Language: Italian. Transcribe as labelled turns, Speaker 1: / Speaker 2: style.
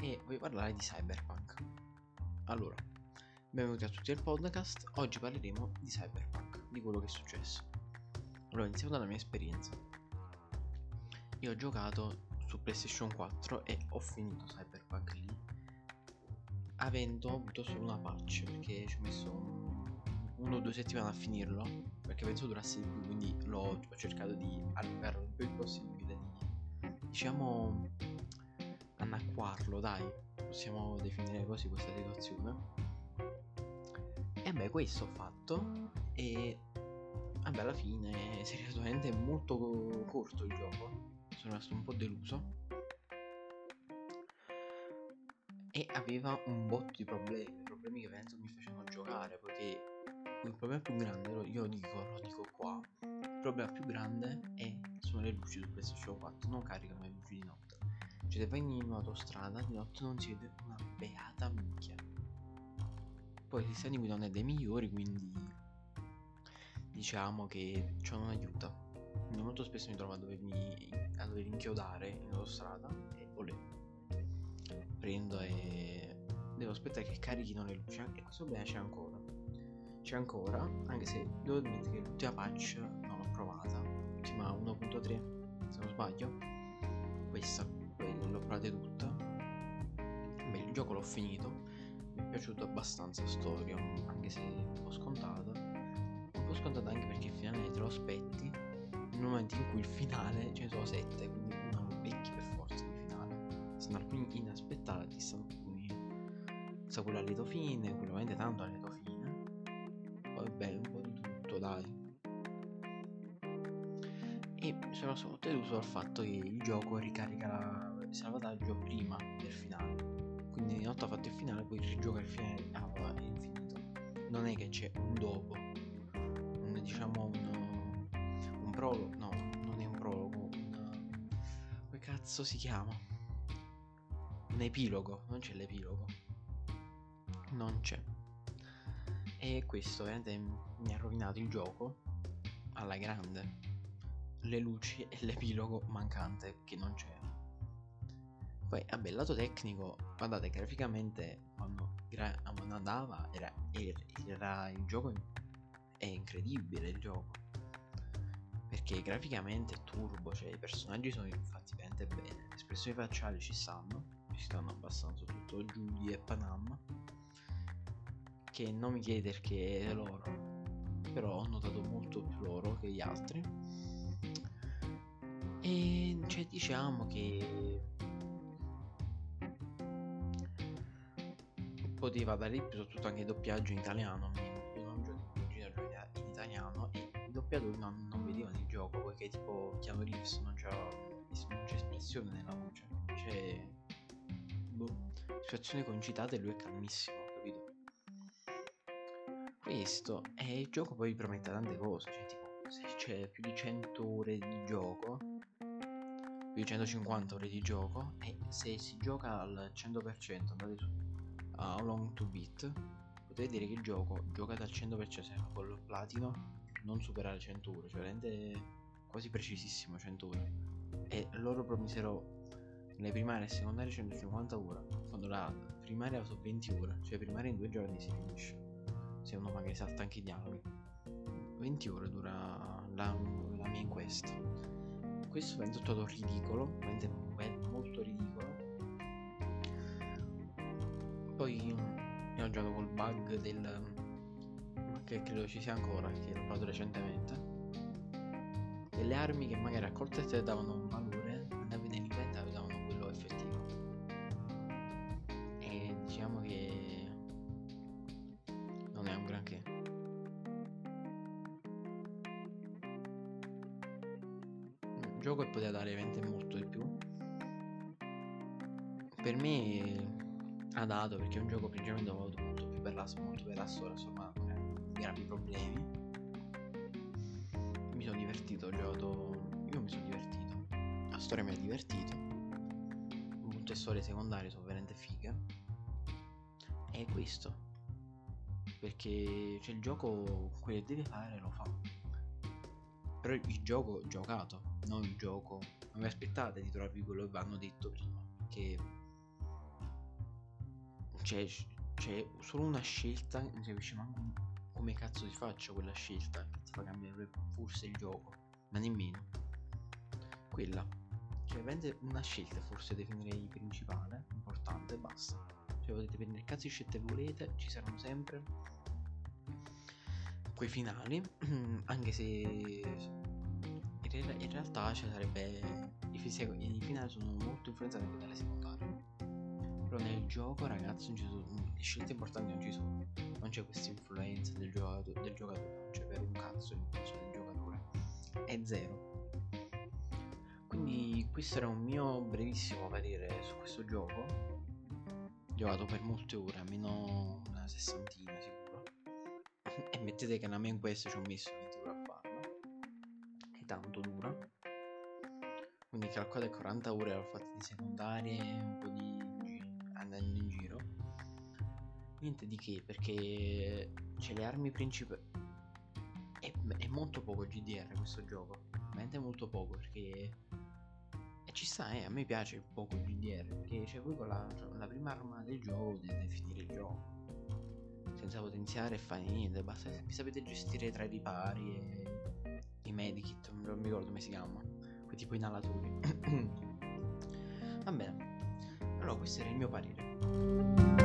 Speaker 1: e voglio parlare di Cyberpunk. Allora, benvenuti a tutti al podcast. Oggi parleremo di Cyberpunk, di quello che è successo. Allora, iniziamo dalla mia esperienza. Io ho giocato su PlayStation 4 e ho finito Cyberpunk lì, avendo avuto solo una patch perché ci ho messo uno o due settimane a finirlo perché penso durasse di più, quindi l'ho, ho cercato di allungarlo il più possibile, di diciamo annacquarlo, dai, possiamo definire così questa situazione. E beh, questo ho fatto e vabbè, alla fine seriamente è molto corto il gioco. Sono rimasto un po' deluso. E aveva un botto di problemi, problemi che penso mi facevano giocare, poiché il problema più grande, io lo dico, lo dico qua, il problema più grande è, sono le luci su PlayStation 4, non caricano le luci di notte. Cioè se vai in autostrada di notte non si vede una beata minchia. Poi il sistema di guida è dei migliori, quindi diciamo che ciò non aiuta. Molto spesso mi trovo a dovermi a dover inchiodare in autostrada e olè. Prendo e devo aspettare che carichino le luci. E questo bene c'è ancora. C'è ancora, anche se devo ammettere che l'ultima patch non l'ho provata. L'ultima 1.3, se non sbaglio. Questa, l'ho provata tutta. Beh, il gioco l'ho finito. Mi è piaciuto abbastanza storia, anche se un po' scontata. Un po' scontata anche perché il finale te lo aspetti. Nel momento in cui il finale ce ne sono sette, quindi uno vecchi per forza di finale. Sono alcuni inaspettati, sono alcuni. Sta quello a lieto fine, quello veramente tanto a lieto fine poi bello un po' di tutto dai e sono deluso dal fatto che il gioco ricarica il salvataggio prima del finale. Quindi una volta fatto il finale poi rigioca il finale ah, è infinito. Non è che c'è un dopo. Un, diciamo un, un prologo no non è un prologo un come cazzo si chiama? Un epilogo non c'è l'epilogo. Non c'è. E questo veramente mi ha rovinato il gioco alla grande. Le luci e l'epilogo mancante che non c'era. Poi, vabbè, il lato tecnico, guardate, graficamente quando, andava era, era, il gioco è incredibile il gioco. Perché graficamente è turbo, cioè i personaggi sono fatti veramente bene, le espressioni facciali ci stanno, ci stanno abbastanza, tutto Judy e Panam che non mi chiede perché loro, però ho notato molto più loro che gli altri. E cioè, diciamo che poteva dare di più, soprattutto anche il doppiaggio in italiano. Io non gioco in italiano e i doppiatori non, non vedevano il gioco perché tipo Keanu Reeves non c'è, non c'è espressione nella voce. C'è boh, situazioni concitate e lui è calmissimo questo e il gioco poi promette tante cose, cioè tipo se c'è più di 100 ore di gioco, più di 150 ore di gioco e se si gioca al 100% andate su How Long to Beat potete dire che il gioco giocato al 100% se col platino non supera le 100 ore, cioè rende quasi precisissimo 100 ore. E loro promisero le primarie e secondarie 150 ore quando la primaria sono 20 ore, cioè primaria in due giorni si finisce se uno magari salta anche i dialoghi. 20 ore dura la, la mia inquest questo è tutto ridicolo è molto ridicolo. Poi io ho giocato col bug del che credo ci sia ancora che l'ho provato recentemente. Delle armi che magari a te davano un gioco che poteva dare veramente molto di più. Per me ha dato perché è un gioco principalmente ho avuto molto più per la, molto per la storia, insomma, gravi problemi. Mi sono divertito, ho giocato. Io mi sono divertito. La storia mi ha divertito. Molte storie secondarie sono veramente fighe. E questo perché cioè, il gioco quello che deve fare lo fa però il gioco giocato non il gioco non vi aspettate di trovarvi quello che vi hanno detto prima che c'è, c'è solo una scelta, non si capisce manco come cazzo si faccia quella scelta che ti fa cambiare forse il gioco, ma nemmeno. Quella. Cioè, prende una scelta, forse definirei principale, importante, basta. Cioè, potete prendere cazzo di scelte volete, ci saranno sempre quei finali, anche se in, re- in realtà ci sarebbe i, fisico- i finali sono molto influenzati dalle secondarie. Però nel gioco, ragazzi, non ci sono, le scelte importanti non ci sono. Non c'è questa influenza del, giocato- del giocatore, non c'è per un cazzo l'influenza del giocatore. È zero. Quindi questo era un mio brevissimo parere su questo gioco. Giocato per molte ore, almeno una sessantina sicuro. E mettete che la main quest ci ho messo 20 ore a farlo. È tanto dura. Quindi calcolate 40 ore l'ho fatto di secondarie, un po' di andando in giro. Niente di che, perché c'è le armi principali. È, è molto poco GDR questo gioco. Veramente molto poco perché. E ci sta, eh, a me piace poco GDR. Perché c'è voi con la, la prima arma del gioco potete finire il gioco. Senza potenziare e fare niente. Basta vi sapete gestire tra i ripari e i medikit. Non mi ricordo come si chiama. Quei tipo inalatori. Va bene. Allora, questo era il mio parere.